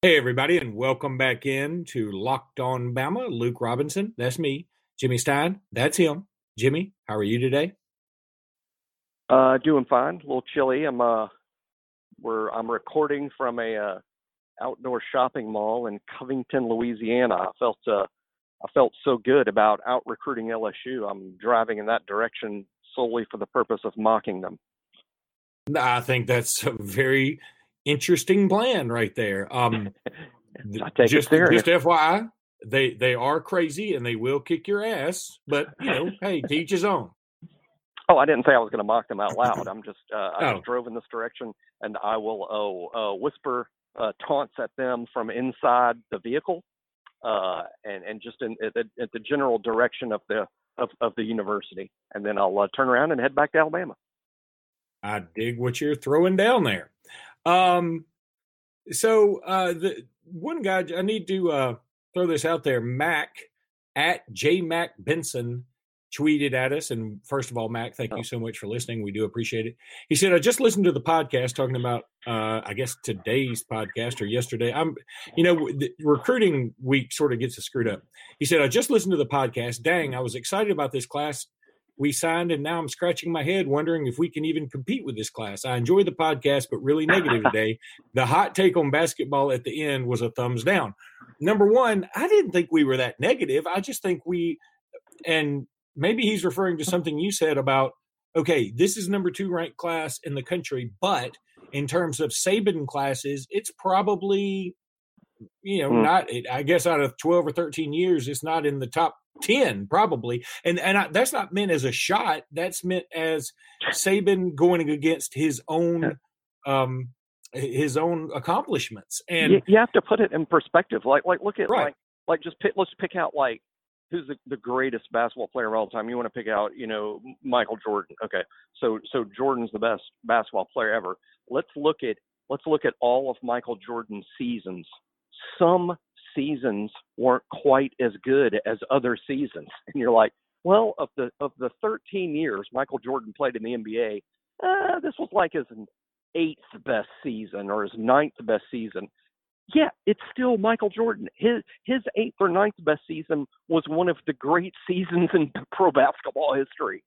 Hey, everybody, and welcome back in to Locked On Bama. Luke Robinson, that's me. Jimmy Stein, that's him. Jimmy, how are you today? Uh, doing fine. A little chilly. I'm uh, we're I'm recording from a uh, outdoor shopping mall in Covington, Louisiana. I felt uh, I felt so good about out recruiting LSU. I'm driving in that direction solely for the purpose of mocking them. I think that's a very interesting plan right there. Um, just, just FYI, they they are crazy and they will kick your ass. But you know, hey, teach his own. Oh, I didn't say I was going to mock them out loud. I'm just uh, I oh. just drove in this direction, and I will oh, uh, whisper uh, taunts at them from inside the vehicle, uh, and and just in at, at the general direction of the of, of the university, and then I'll uh, turn around and head back to Alabama. I dig what you're throwing down there. Um, so uh, the one guy I need to uh, throw this out there, Mac at J Mac Benson tweeted at us. And first of all, Mac, thank you oh. so much for listening. We do appreciate it. He said, I just listened to the podcast talking about, uh, I guess today's podcast or yesterday. I'm, you know, the recruiting week sort of gets us screwed up. He said, I just listened to the podcast. Dang, I was excited about this class we signed, and now I'm scratching my head wondering if we can even compete with this class. I enjoyed the podcast, but really negative today. The hot take on basketball at the end was a thumbs down. Number one, I didn't think we were that negative. I just think we, and maybe he's referring to something you said about, okay, this is number two ranked class in the country, but in terms of Saban classes, it's probably you know, mm. not I guess out of twelve or thirteen years, it's not in the top 10 probably. And and I, that's not meant as a shot. That's meant as saban going against his own um his own accomplishments. And you, you have to put it in perspective. Like like look at right. like like just pick let's pick out like who's the, the greatest basketball player of all time. You want to pick out you know michael jordan. Okay. So so jordan's the best basketball player ever. Let's look at let's look at all of michael jordan's seasons. Some seasons weren't quite as good as other seasons. And you're like, well, of the of the 13 years Michael Jordan played in the NBA, uh, this was like his eighth best season or his ninth best season. Yeah, it's still Michael Jordan. His his eighth or ninth best season was one of the great seasons in pro basketball history.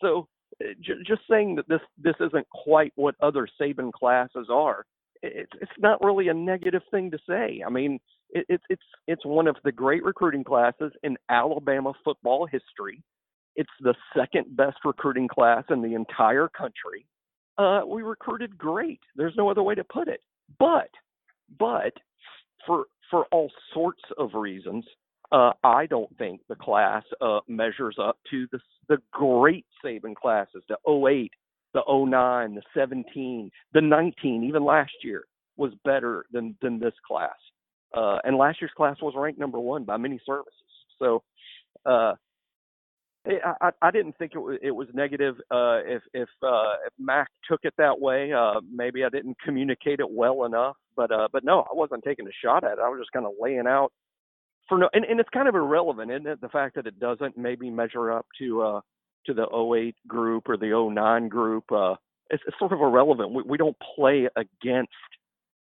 So uh, j- just saying that this this isn't quite what other Saban classes are, it's it's not really a negative thing to say. I mean, it, it, it's it's one of the great recruiting classes in Alabama football history. It's the second best recruiting class in the entire country. Uh, we recruited great. There's no other way to put it. But but for for all sorts of reasons, uh, I don't think the class uh, measures up to the the great Saban classes, the 08, the 09, the 17, the 19, even last year was better than than this class. Uh, and last year's class was ranked number one by many services. So uh, I, I didn't think it was, it was negative. Uh, if if uh, if Mac took it that way, uh, maybe I didn't communicate it well enough. But uh, but no, I wasn't taking a shot at it. I was just kind of laying out for no. And, and it's kind of irrelevant, isn't it? The fact that it doesn't maybe measure up to uh, to the 08 group or the 09 group. Uh, it's, it's sort of irrelevant. We, we don't play against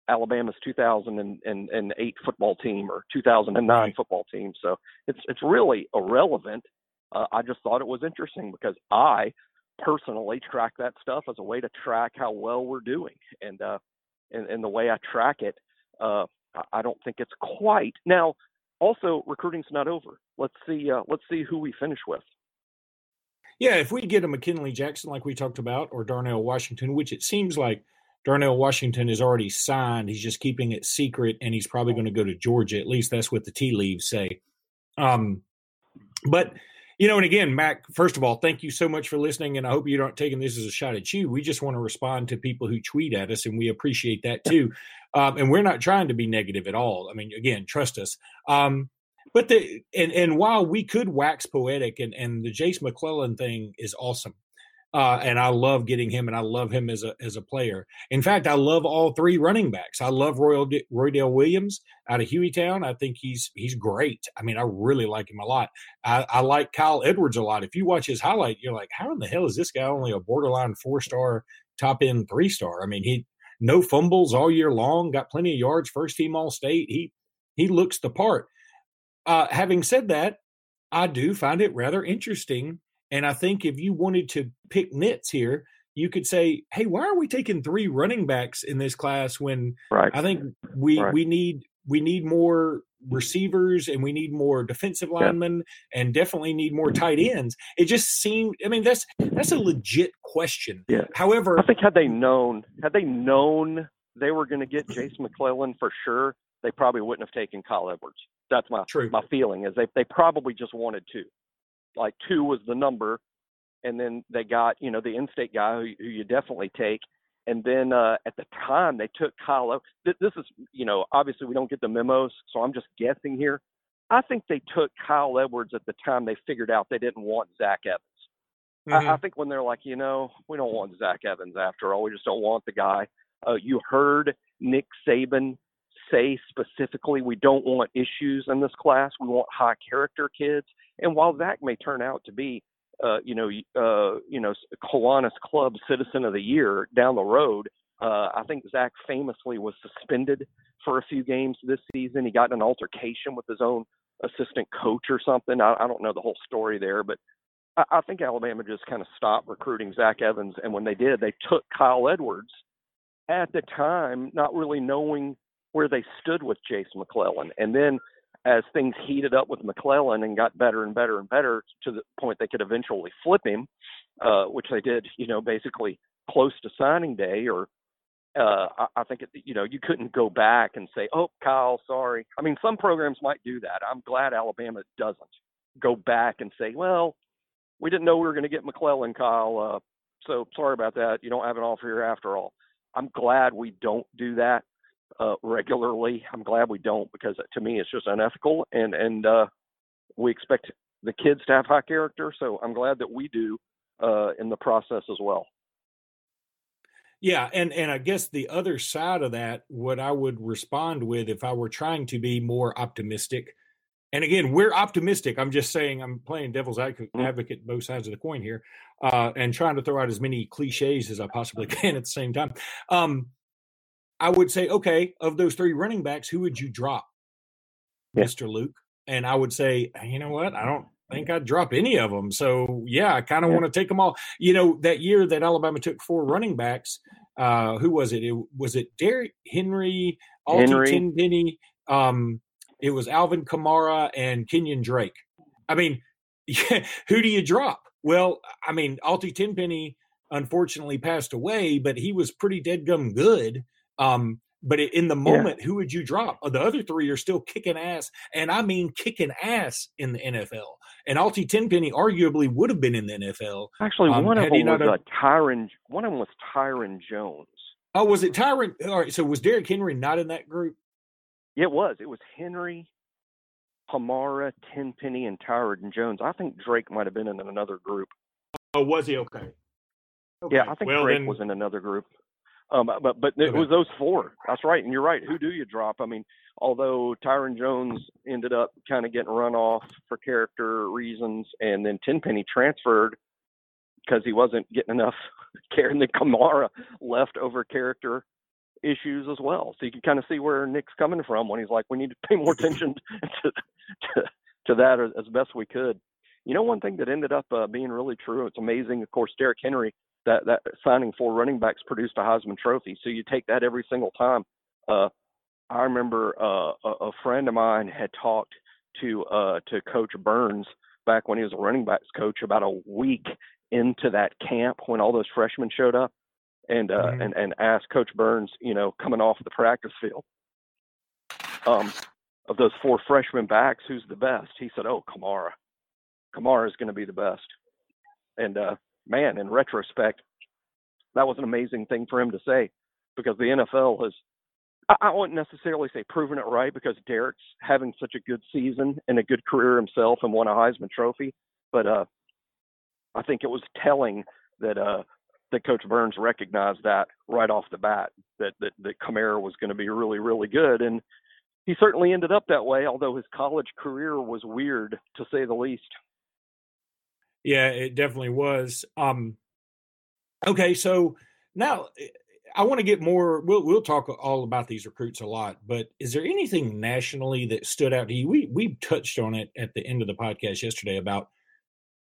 Alabama's 2008 football team or 2009 right. football team. So it's it's really irrelevant. Uh, I just thought it was interesting because I personally track that stuff as a way to track how well we're doing, and uh, and, and the way I track it, uh, I don't think it's quite now. Also, recruiting's not over. Let's see. Uh, let's see who we finish with. Yeah, if we get a McKinley Jackson like we talked about, or Darnell Washington, which it seems like Darnell Washington is already signed. He's just keeping it secret, and he's probably going to go to Georgia. At least that's what the tea leaves say. Um, but you know, and again, Mac. First of all, thank you so much for listening, and I hope you're not taking this as a shot at you. We just want to respond to people who tweet at us, and we appreciate that too. Um, and we're not trying to be negative at all. I mean, again, trust us. Um, but the and and while we could wax poetic, and and the Jace McClellan thing is awesome. Uh, and I love getting him, and I love him as a as a player. In fact, I love all three running backs. I love Royal D- Roydell Williams out of Hueytown. I think he's he's great. I mean, I really like him a lot. I, I like Kyle Edwards a lot. If you watch his highlight, you're like, how in the hell is this guy only a borderline four star, top end three star? I mean, he no fumbles all year long, got plenty of yards, first team All State. He he looks the part. Uh, having said that, I do find it rather interesting, and I think if you wanted to pick nits here, you could say, "Hey, why are we taking three running backs in this class when right. I think we right. we need we need more receivers and we need more defensive linemen yeah. and definitely need more mm-hmm. tight ends. It just seemed I mean that's that's a legit question. Yeah. However, I think had they known had they known they were going to get Jason McClellan for sure, they probably wouldn't have taken Kyle Edwards. That's my True. my feeling is they they probably just wanted two. Like two was the number and then they got, you know, the in-state guy who, who you definitely take and then uh, at the time, they took Kyle. This, this is, you know, obviously we don't get the memos, so I'm just guessing here. I think they took Kyle Edwards at the time they figured out they didn't want Zach Evans. Mm-hmm. I, I mm-hmm. think when they're like, you know, we don't want Zach Evans after all, we just don't want the guy. Uh, you heard Nick Saban say specifically, we don't want issues in this class. We want high character kids. And while Zach may turn out to be uh, you know, uh, you know, Kiwanis Club Citizen of the Year down the road. Uh, I think Zach famously was suspended for a few games this season. He got in an altercation with his own assistant coach or something. I, I don't know the whole story there, but I, I think Alabama just kind of stopped recruiting Zach Evans, and when they did, they took Kyle Edwards at the time, not really knowing where they stood with Jason McClellan, and then as things heated up with McClellan and got better and better and better to the point they could eventually flip him, uh, which they did, you know, basically close to signing day. Or uh, I, I think it, you know you couldn't go back and say, "Oh, Kyle, sorry." I mean, some programs might do that. I'm glad Alabama doesn't go back and say, "Well, we didn't know we were going to get McClellan, Kyle. Uh, so sorry about that. You don't have an offer here after all." I'm glad we don't do that uh, regularly. I'm glad we don't because to me it's just unethical, and and uh, we expect the kids to have high character. So I'm glad that we do uh, in the process as well. Yeah, and and I guess the other side of that, what I would respond with if I were trying to be more optimistic, and again, we're optimistic. I'm just saying I'm playing devil's mm-hmm. advocate, both sides of the coin here, uh, and trying to throw out as many cliches as I possibly can at the same time. Um, I would say, okay, of those three running backs, who would you drop, yeah. Mr. Luke? And I would say, you know what? I don't think I'd drop any of them. So yeah, I kind of yeah. want to take them all. You know, that year that Alabama took four running backs, uh, who was it? it was it Derrick Henry, Altee Tenpenny, um, it was Alvin Kamara and Kenyon Drake. I mean, yeah, who do you drop? Well, I mean, Altee Tenpenny unfortunately passed away, but he was pretty dead gum good. Um, but in the moment, yeah. who would you drop? Uh, the other three are still kicking ass, and I mean kicking ass in the NFL. And Altee Tenpenny arguably would have been in the NFL. Actually, um, one of them was a Tyren. One of them was Tyren Jones. Oh, was it Tyren? All right, so was Derrick Henry not in that group? Yeah, it was. It was Henry, Kamara, Tenpenny, and Tyren Jones. I think Drake might have been in another group. Oh, was he okay? okay. Yeah, I think well, Drake then, was in another group. Um, but but it was those four. That's right, and you're right. Who do you drop? I mean, although Tyren Jones ended up kind of getting run off for character reasons, and then Tenpenny transferred because he wasn't getting enough care, and then Kamara left over character issues as well. So you can kind of see where Nick's coming from when he's like, we need to pay more attention to to, to that as best we could. You know, one thing that ended up uh, being really true. It's amazing. Of course, Derrick Henry that that signing four running backs produced a Heisman Trophy. So you take that every single time. Uh, I remember uh, a, a friend of mine had talked to uh, to Coach Burns back when he was a running backs coach about a week into that camp when all those freshmen showed up, and uh, mm-hmm. and and asked Coach Burns, you know, coming off the practice field, um, of those four freshman backs, who's the best? He said, "Oh, Kamara. Kamara is going to be the best." And uh, man, in retrospect, that was an amazing thing for him to say because the NFL has, I wouldn't necessarily say proven it right because Derrick's having such a good season and a good career himself and won a Heisman Trophy, but uh, I think it was telling that uh, that Coach Burns recognized that right off the bat that that, that Kamara was going to be really really good and he certainly ended up that way although his college career was weird to say the least. Yeah, it definitely was. Um, okay, so now I want to get more. We'll we'll talk all about these recruits a lot, but is there anything nationally that stood out to you? We we touched on it at the end of the podcast yesterday about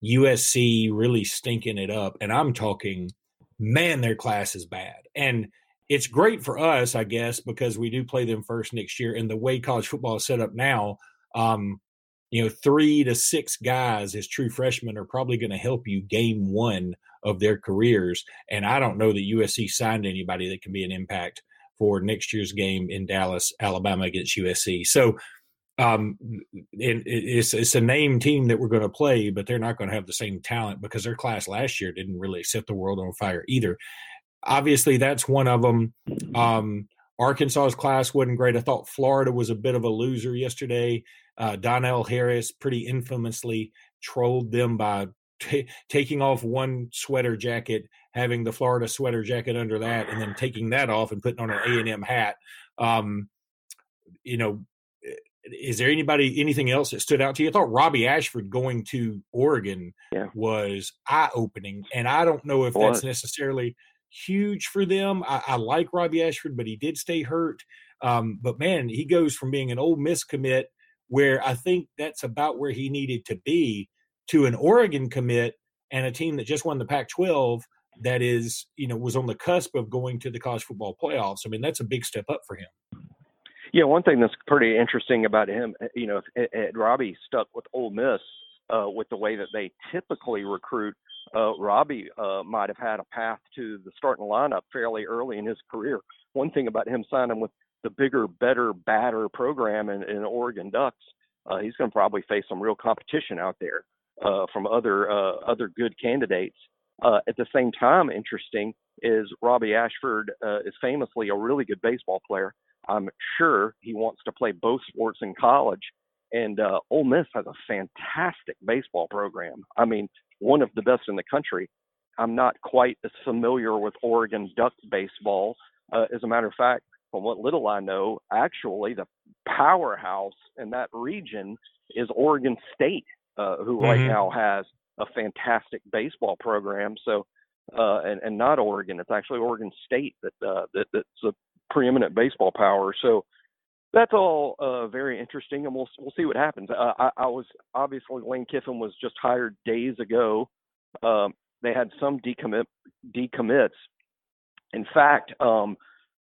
USC really stinking it up, and I'm talking, man, their class is bad, and it's great for us, I guess, because we do play them first next year, and the way college football is set up now. Um, you know, three to six guys as true freshmen are probably going to help you game one of their careers. And I don't know that USC signed anybody that can be an impact for next year's game in Dallas, Alabama against USC. So um, it's it's a name team that we're going to play, but they're not going to have the same talent because their class last year didn't really set the world on fire either. Obviously, that's one of them. Um, Arkansas's class wasn't great. I thought Florida was a bit of a loser yesterday. Uh, Donnell Harris pretty infamously trolled them by t- taking off one sweater jacket, having the Florida sweater jacket under that, and then taking that off and putting on an A and M hat. Um, you know, eh, is there anybody anything else that stood out to you? I thought Robbie Ashford going to Oregon yeah. was eye opening, and I don't know if what? that's necessarily huge for them. I, I, like Robbie Ashford, but he did stay hurt. Um, but man, he goes from being an Ole Miss commit where I think that's about where he needed to be to an Oregon commit and a team that just won the Pac 12 that is, you know, was on the cusp of going to the college football playoffs. I mean, that's a big step up for him. Yeah, one thing that's pretty interesting about him, eh, you know, if, had Robbie stuck with Ole Miss uh, with the way that they typically recruit, uh, Robbie uh, might have had a path to the starting lineup fairly early in his career. One thing about him signing with the bigger, better, badder program in, in Oregon Ducks, uh, he's going to probably face some real competition out there uh, from other uh, other good candidates. Uh, at the same time, interesting is Robbie Ashford uh, is famously a really good baseball player. I'm sure he wants to play both sports in college, and uh, Ole Miss has a fantastic baseball program. I mean, one of the best in the country. I'm not quite as familiar with Oregon Duck baseball. Uh, as a matter of fact, from what little I know, actually the powerhouse in that region is Oregon State, uh, who mm-hmm. right now has a fantastic baseball program. So, uh, and, and not Oregon, it's actually Oregon State that, uh, that that's a preeminent baseball power. So that's all uh, very interesting, and we'll we'll see what happens. Uh, I, I was obviously Lane Kiffin was just hired days ago. Um, they had some decommit decommits. In fact, um,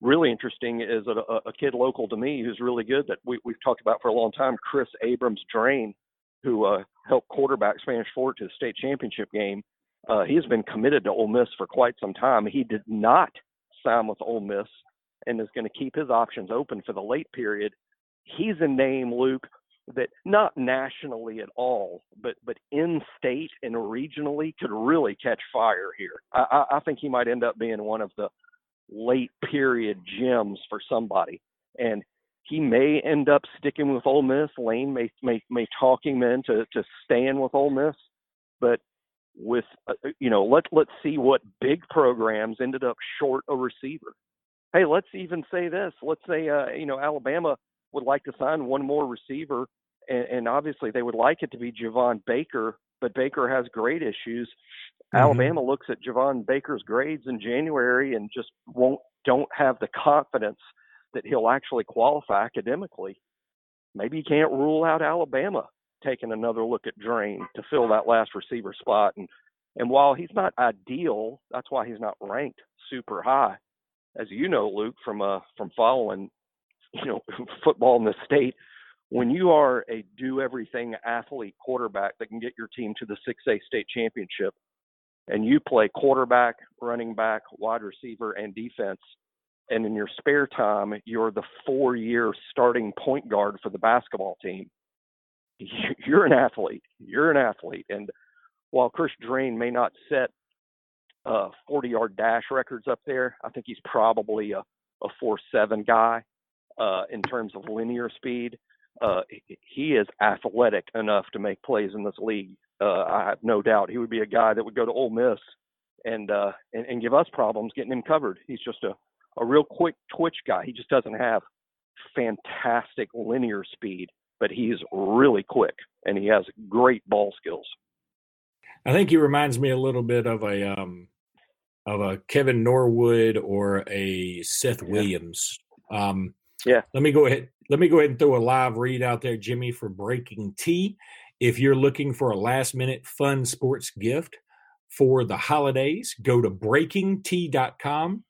really interesting is a, a, kid local to me who's really good that we, we've talked about for a long time, Chris Abrams Draine, who uh, helped quarterback Spanish Fort to the state championship game. Uh, he has been committed to Ole Miss for quite some time. He did not sign with Ole Miss and is going to keep his options open for the late period. He's a name, Luke, that not nationally at all, but but in state and regionally could really catch fire here. I, I think he might end up being one of the late period gems for somebody. And he may end up sticking with Ole Miss. Lane may may may talk him into to staying with Ole Miss, but with uh, you know let let's see what big programs ended up short a receiver. Hey, let's even say this. Let's say uh, you know Alabama would like to sign one more receiver, and, and obviously they would like it to be Javon Baker, but Baker has great issues. Mm-hmm. Alabama looks at Javon Baker's grades in January and just won't don't have the confidence that he'll actually qualify academically. Maybe you can't rule out Alabama taking another look at Draine to fill that last receiver spot. And and while he's not ideal, that's why he's not ranked super high. As you know, Luke, from uh from following, you know, football in the state, when you are a do everything athlete quarterback that can get your team to the 6A state championship, and you play quarterback, running back, wide receiver, and defense, and in your spare time, you're the four year starting point guard for the basketball team, you're an athlete. You're an athlete. And while Chris Draine may not set uh, 40 yard dash records up there, I think he's probably a, a 4 7 guy uh, in terms of linear speed. Uh, he is athletic enough to make plays in this league uh, I have no doubt he would be a guy that would go to Ole Miss and uh, and, and give us problems getting him covered. He's just a a real quick twitch guy. He just doesn't have fantastic linear speed, but he's really quick and he has great ball skills. I think he reminds me a little bit of a um, of a Kevin Norwood or a Seth Williams. Um, yeah. Let me go ahead. Let me go ahead and throw a live read out there, Jimmy, for Breaking Tea. If you're looking for a last minute fun sports gift for the holidays, go to breakingtea.com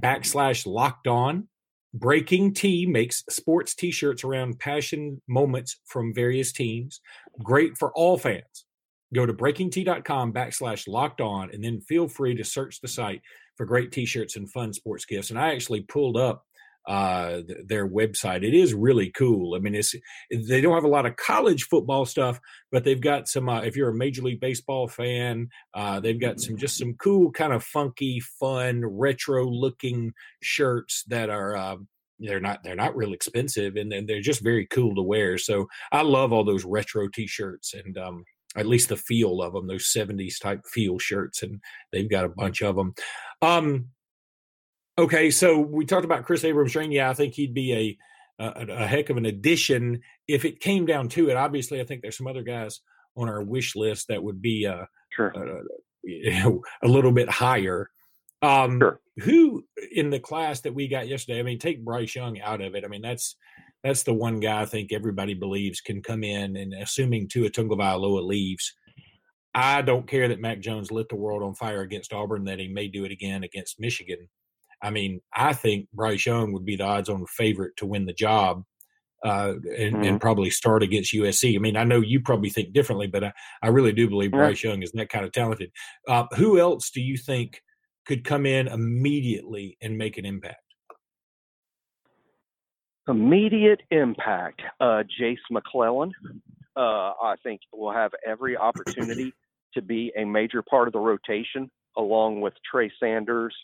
backslash locked on. Breaking Tea makes sports t shirts around passion moments from various teams. Great for all fans. Go to breakingtea.com backslash locked on and then feel free to search the site for great t shirts and fun sports gifts. And I actually pulled up uh, their website. It is really cool. I mean, it's they don't have a lot of college football stuff, but they've got some. Uh, if you're a Major League Baseball fan, uh, they've got some just some cool, kind of funky, fun, retro looking shirts that are. Uh, they're not they're not real expensive and, and they're just very cool to wear. So I love all those retro t-shirts and um, at least the feel of them, those 70s type feel shirts, and they've got a bunch of them. Um, okay, so we talked about Chris Abrams-Draine. Yeah, I think he'd be a, a, a heck of an addition if it came down to it. Obviously, I think there's some other guys on our wish list that would be uh, sure. uh, you know, a little bit higher. Um, sure. Who in the class that we got yesterday? I mean, take Bryce Young out of it. I mean, that's that's the one guy I think everybody believes can come in and assuming Tua Tagovailoa leaves. I don't care that Mac Jones lit the world on fire against Auburn, that he may do it again against Michigan. I mean, I think Bryce Young would be the odds-on favorite to win the job uh, and, mm-hmm. and, probably start against USC. I mean, I know you probably think differently, but I, I really do believe Bryce Young is that kind of talented. Uh, who else do you think could come in immediately and make an impact? Immediate impact. Uh, Jase McClellan, uh, I think, will have every opportunity to be a major part of the rotation, along with Trey Sanders,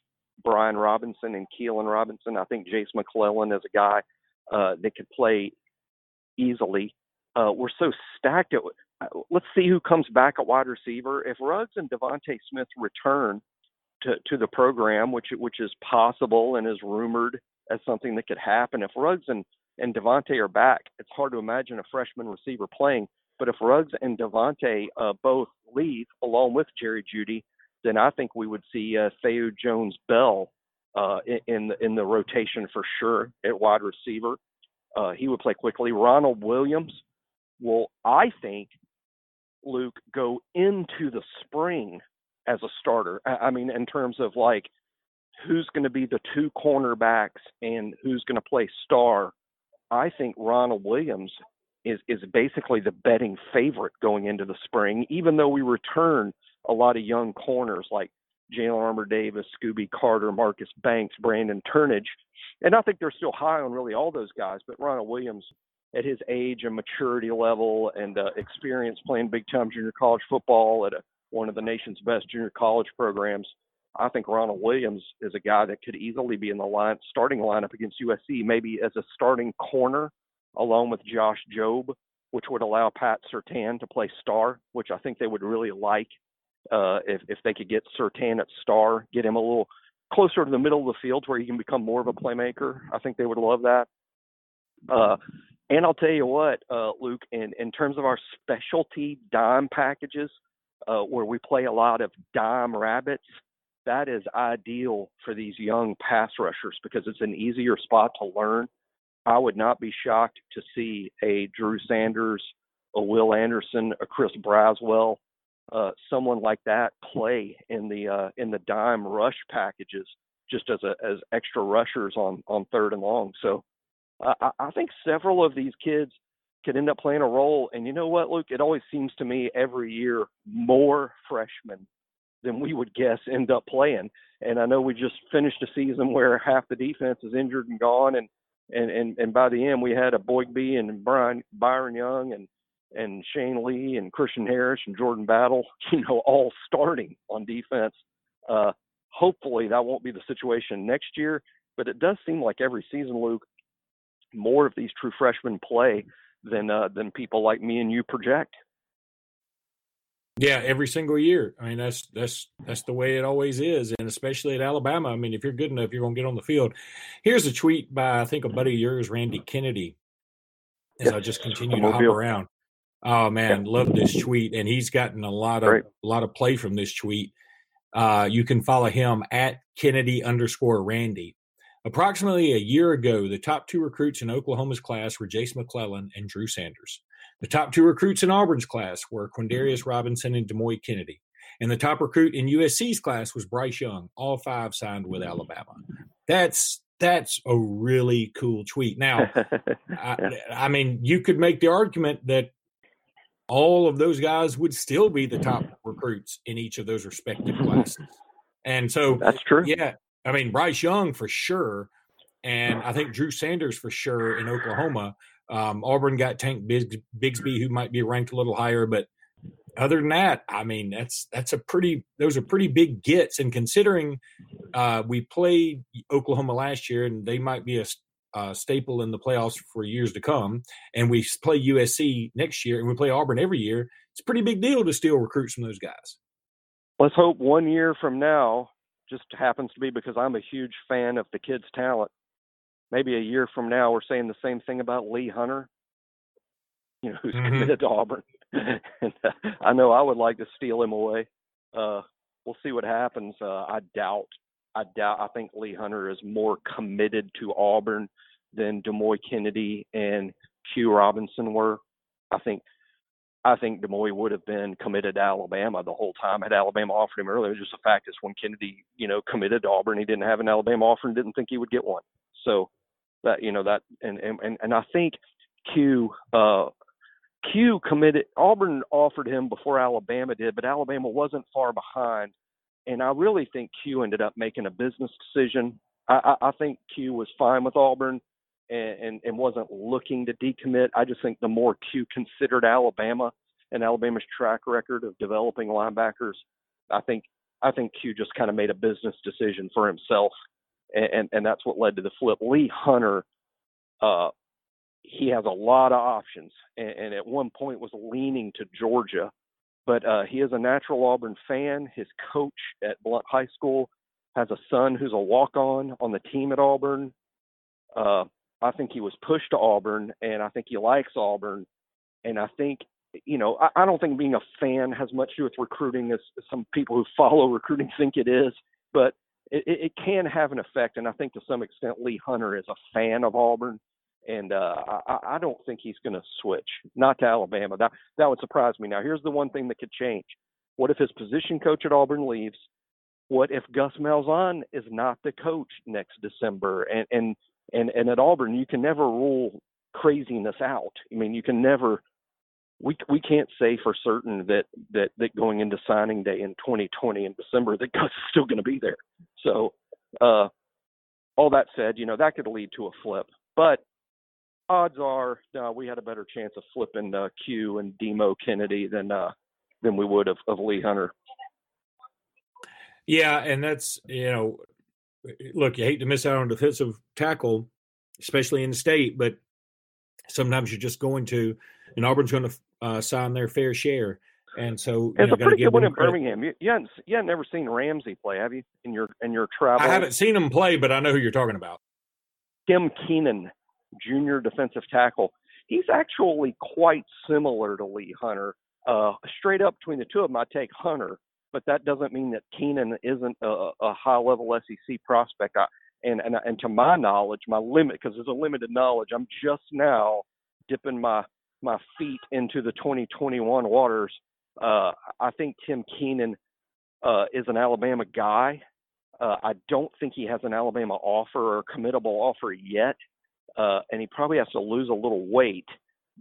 Brian Robinson, and Keelan Robinson. I think Jace McClellan is a guy uh, that could play easily. Uh, we're so stacked. At, uh, let's see who comes back at wide receiver. If Ruggs and DeVonta Smith return to, to the program, which which is possible and is rumored as something that could happen. If Ruggs and, and DeVonta are back, it's hard to imagine a freshman receiver playing. But if Ruggs and DeVonta uh, both leave along with Jerry Jeudy, then I think we would see uh, Thaiu Jones Bell uh, in, in the in the rotation for sure at wide receiver. Uh, he would play quickly. Ronald Williams will, I think, Luke, go into the spring as a starter. I mean, in terms of like who's going to be the two cornerbacks and who's going to play star, I think Ronald Williams is is basically the betting favorite going into the spring, even though we return a lot of young corners like Jalyn Armour Davis, Scooby Carter, Marcus Banks, Brandon Turnage. And I think they're still high on really all those guys, but Ronald Williams at his age and maturity level and uh, experience playing big time junior college football at a, one of the nation's best junior college programs, I think Ronald Williams is a guy that could easily be in the line starting lineup against USC, maybe as a starting corner along with Josh Jobe, which would allow Pat Surtain to play star, which I think they would really like uh, if if they could get Surtain at star, get him a little closer to the middle of the field where he can become more of a playmaker. I think they would love that. Uh, and I'll tell you what, uh, Luke, in, in terms of our specialty dime packages, uh, where we play a lot of dime rabbits, that is ideal for these young pass rushers because it's an easier spot to learn. I would not be shocked to see a Drew Sanders, a Will Anderson, a Chris Braswell, uh, someone like that play in the uh, in the dime rush packages just as a as extra rushers on on third and long. So I, I think several of these kids could end up playing a role. And you know what, Luke? It always seems to me every year more freshmen than we would guess end up playing. And I know we just finished a season where half the defense is injured and gone, and and and, and by the end we had a Boygby and Brian Byron Young and and Shane Lee and Christian Harris and Jordan Battle, you know, all starting on defense. Uh, hopefully that won't be the situation next year, but it does seem like every season, Luke, more of these true freshmen play than uh, than people like me and you project. Yeah, every single year. I mean, that's that's that's the way it always is, and especially at Alabama. I mean, if you're good enough, you're going to get on the field. Here's a tweet by I think a buddy of yours, Randy Kennedy. As I just continue to hop around. Oh man, love this tweet, and he's gotten a lot of Great. a lot of play from this tweet. Uh, you can follow him at Kennedy underscore Randy. Approximately a year ago, the top two recruits in Oklahoma's class were Jace McClellan and Drew Sanders. The top two recruits in Auburn's class were Quandarius Robinson and Demouy Kennedy. And the top recruit in USC's class was Bryce Young. All five signed with Alabama. That's that's a really cool tweet. Now, I, I, mean, you could make the argument that all of those guys would still be the top recruits in each of those respective classes. And so that's true. Yeah. I mean, Bryce Young for sure. And I think Drew Sanders for sure in Oklahoma. Um, Auburn got Tank Bigsby, who might be ranked a little higher, but other than that, I mean, that's that's a pretty those are pretty big gets. And considering uh, we played Oklahoma last year, and they might be a, a, staple in the playoffs for years to come, and we play USC next year, and we play Auburn every year, it's a pretty big deal to steal recruits from those guys. Let's hope one year from now just happens to be because I'm a huge fan of the kid's talent. Maybe a year from now, we're saying the same thing about Lee Hunter, you know, who's mm-hmm. committed to Auburn. and, uh, I know I would like to steal him away. Uh, we'll see what happens. Uh, I doubt. I doubt. I think Lee Hunter is more committed to Auburn than Demouy Kennedy and Q Robinson were. I think. I think Demouy would have been committed to Alabama the whole time had Alabama offered him earlier. It was just a fact is when Kennedy, you know, committed to Auburn, he didn't have an Alabama offer and didn't think he would get one. So that you know that and and and I think Q uh Q committed Auburn offered him before Alabama did, but Alabama wasn't far behind. And I really think Q ended up making a business decision. I, I, I think Q was fine with Auburn and, and, and wasn't looking to decommit. I just think the more Q considered Alabama and Alabama's track record of developing linebackers, I think I think Q just kind of made a business decision for himself, and, and, and that's what led to the flip. Lee Hunter uh, he has a lot of options, and, and at one point was leaning to Georgia. But uh, he is a natural Auburn fan. His coach at Blount High School has a son who's a walk-on on the team at Auburn. Uh, I think he was pushed to Auburn, and I think he likes Auburn. And I think, you know, I, I don't think being a fan has much to do with recruiting, as some people who follow recruiting think it is. But it, it can have an effect, and I think to some extent Lee Hunter is a fan of Auburn and uh, I, I don't think he's going to switch. Not to Alabama. That that would surprise me. Now, here's the one thing that could change. What if his position coach at Auburn leaves? What if Gus Malzahn is not the coach next December? And and and and at Auburn, you can never rule craziness out. I mean, you can never. We we can't say for certain that that that going into signing day in 2020 in December that Gus is still going to be there. So, uh, all that said, you know that could lead to a flip. But odds are uh, we had a better chance of flipping uh, Q and Demouy Kennedy than uh, than we would of, of Lee Hunter. Yeah, and that's you know, look, you hate to miss out on defensive tackle, especially in the state, but sometimes you're just going to, and Auburn's going to uh, sign their fair share. And so it's know, a pretty good one in Birmingham. You, you, haven't you haven't never seen Ramsey play, have you? In your in your travel, I haven't seen him play, but I know who you're talking about. Tim Keenan junior defensive tackle. He's actually quite similar to Lee Hunter. Uh, straight up between the two of them, I take Hunter, but that doesn't mean that Keenan isn't a, a high level SEC prospect. I, and, and and to my knowledge, my limit because there's a limited knowledge. I'm just now dipping my my feet into the 2021 waters. Uh, I think Tim Keenan uh, is an Alabama guy. Uh, I don't think he has an Alabama offer or committable offer yet uh, and he probably has to lose a little weight,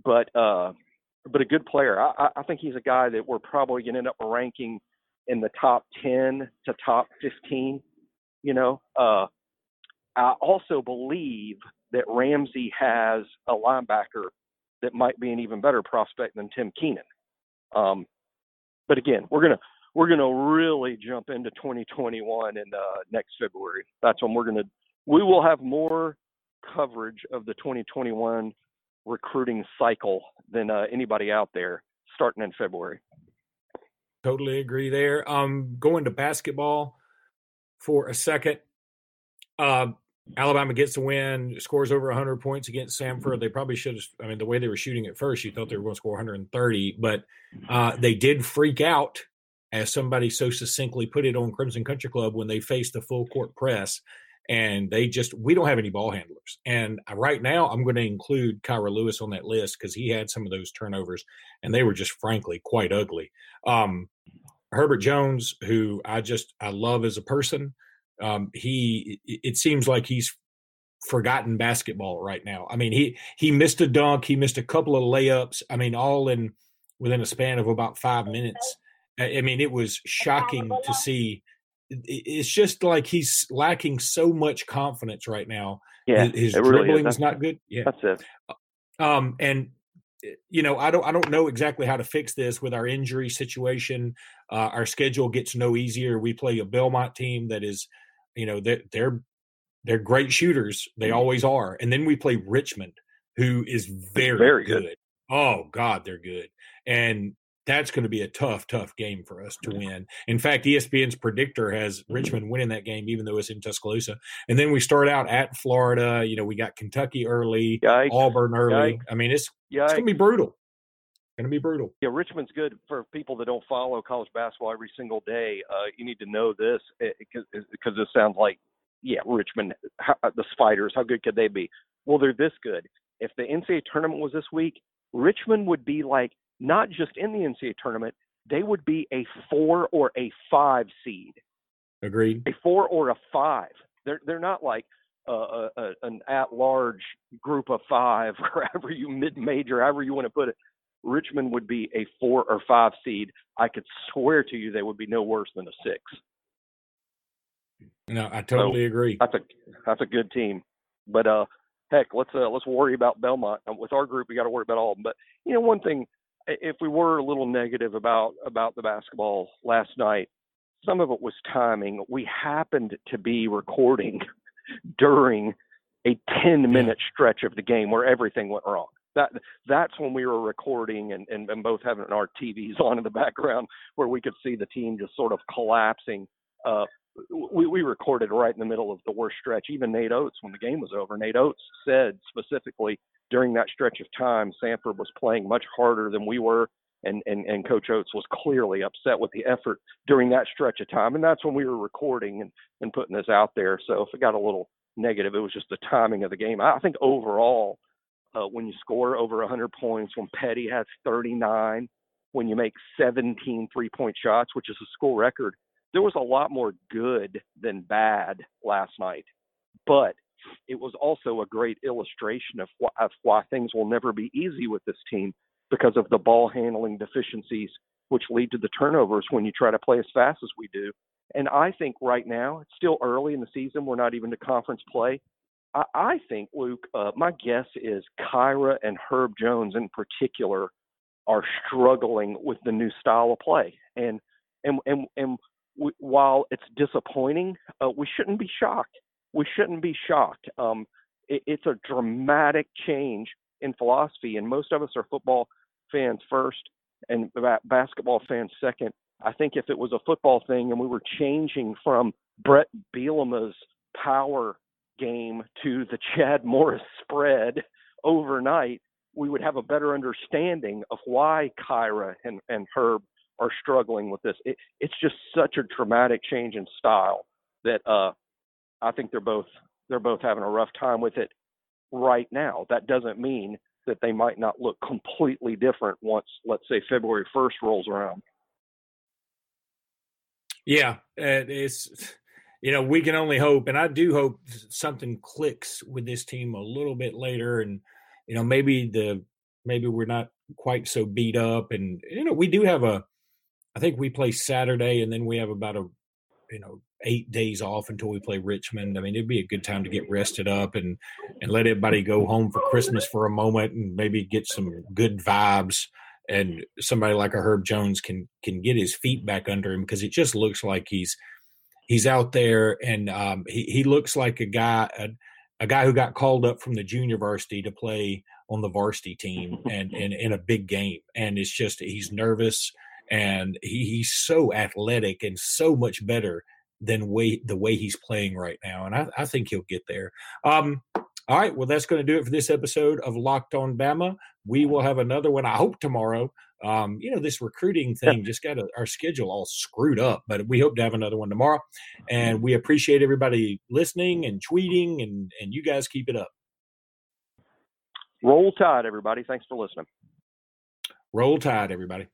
but uh, but a good player. I, I think he's a guy that we're probably going to end up ranking in the top ten to top fifteen. You know, uh, I also believe that Ramsey has a linebacker that might be an even better prospect than Tim Keenan. Um, but again, we're gonna we're gonna really jump into 2021 in uh, next February. That's when we're gonna we will have more coverage of the 2021 recruiting cycle than uh, anybody out there starting in February. Totally agree there. Um, going to basketball for a second. Uh, Alabama gets the win, scores over 100 points against Samford. They probably should have. I mean, the way they were shooting at first, you thought they were going to score 130, but uh, they did freak out as somebody so succinctly put it on Crimson Country Club when they faced the full court press. And they just, we don't have any ball handlers. And right now, I'm going to include Kira Lewis on that list because he had some of those turnovers and they were just frankly quite ugly. Um, Herbert Jones, who I just, I love as a person, um, he, it seems like he's forgotten basketball right now. I mean, he, he missed a dunk, he missed a couple of layups. I mean, all in within a span of about five minutes I mean, it was shocking to see. It's just like he's lacking so much confidence right now. Yeah, his dribbling is not good. Yeah, that's it. Uh, um, and eh, you know, I don't, I don't know exactly how to fix this with our injury situation. Uh, our schedule gets no easier. We play a Belmont team that is, you know, they're they're, they're great shooters. They mm-hmm. always are. And then we play Richmond, who is very, very good. good. Oh God, they're good. And that's going to be a tough, tough game for us to win. In fact, ESPN's predictor has Richmond winning that game, even though it's in Tuscaloosa. And then we start out at Florida. You know, we got Kentucky early, Yikes. Auburn early. Yikes. I mean, it's Yikes. it's going to be brutal. Going to be brutal. Yeah, Richmond's good for people that don't follow college basketball every single day. Uh, you need to know this because eh, eh, this sounds like, yeah, Richmond, how, uh, the Spiders, how good could they be? Well, they're this good. If the NCAA tournament was this week, Richmond would be like not just in the NCAA tournament, they would be a four or a five seed. Agreed. A four or a five. They're they're not like a, a, an at-large group of five, or however you mid-major, however you want to put it. Richmond would be a four or five seed. I could swear to you they would be no worse than a six. No, I totally so agree. That's a that's a good team. But uh, heck, let's uh, let's worry about Belmont. With our group, we got to worry about all of them. But you know, one thing if we were a little negative about about the basketball last night, some of it was timing. We happened to be recording during a 10 minute stretch of the game where everything went wrong. That that's when we were recording and, and, and both having our TVs on in the background where we could see the team just sort of collapsing. Uh, we, we recorded right in the middle of the worst stretch. Even Nate Oates, when the game was over, Nate Oates said specifically during that stretch of time, Samford was playing much harder than we were, and, and, and Coach Oates was clearly upset with the effort during that stretch of time. And that's when we were recording and, and putting this out there. So if it got a little negative, it was just the timing of the game. I think overall, uh, when you score over 100 points, when Petty has 39, when you make 17 three point shots, which is a school record, there was a lot more good than bad last night. But it was also a great illustration of, wh- of why things will never be easy with this team because of the ball handling deficiencies, which lead to the turnovers when you try to play as fast as we do. And I think right now, it's still early in the season. We're not even to conference play. I, I think, Luke, uh, my guess is Kira and Herb Jones in particular are struggling with the new style of play. And and and and w- while it's disappointing, uh, we shouldn't be shocked we shouldn't be shocked. Um, it, it's a dramatic change in philosophy, and most of us are football fans first and basketball fans second. I think if it was a football thing and we were changing from Brett Bielema's power game to the Chad Morris spread overnight, we would have a better understanding of why Kira and, and Herb are struggling with this. It, it's just such a dramatic change in style that uh, I think they're both they're both having a rough time with it right now. That doesn't mean that they might not look completely different once, let's say, February 1st rolls around. Yeah, it's you know we can only hope, and I do hope something clicks with this team a little bit later, and you know maybe the maybe we're not quite so beat up, and you know we do have a. I think we play Saturday, and then we have about a you know eight days off until we play Richmond. I mean, it'd be a good time to get rested up and and let everybody go home for Christmas for a moment and maybe get some good vibes. And somebody like a Herb Jones can can get his feet back under him because it just looks like he's he's out there and um, he he looks like a guy a, a guy who got called up from the junior varsity to play on the varsity team and, in a big game. And it's just he's nervous and he, he's so athletic and so much better than way the way he's playing right now. And I, I think he'll get there. Um, all right, well, that's going to do it for this episode of Locked On Bama. We will have another one, I hope, tomorrow. Um, you know, this recruiting thing just got a, our schedule all screwed up, but we hope to have another one tomorrow. And we appreciate everybody listening and tweeting, and, and you guys keep it up. Roll Tide, everybody. Thanks for listening. Roll Tide, everybody.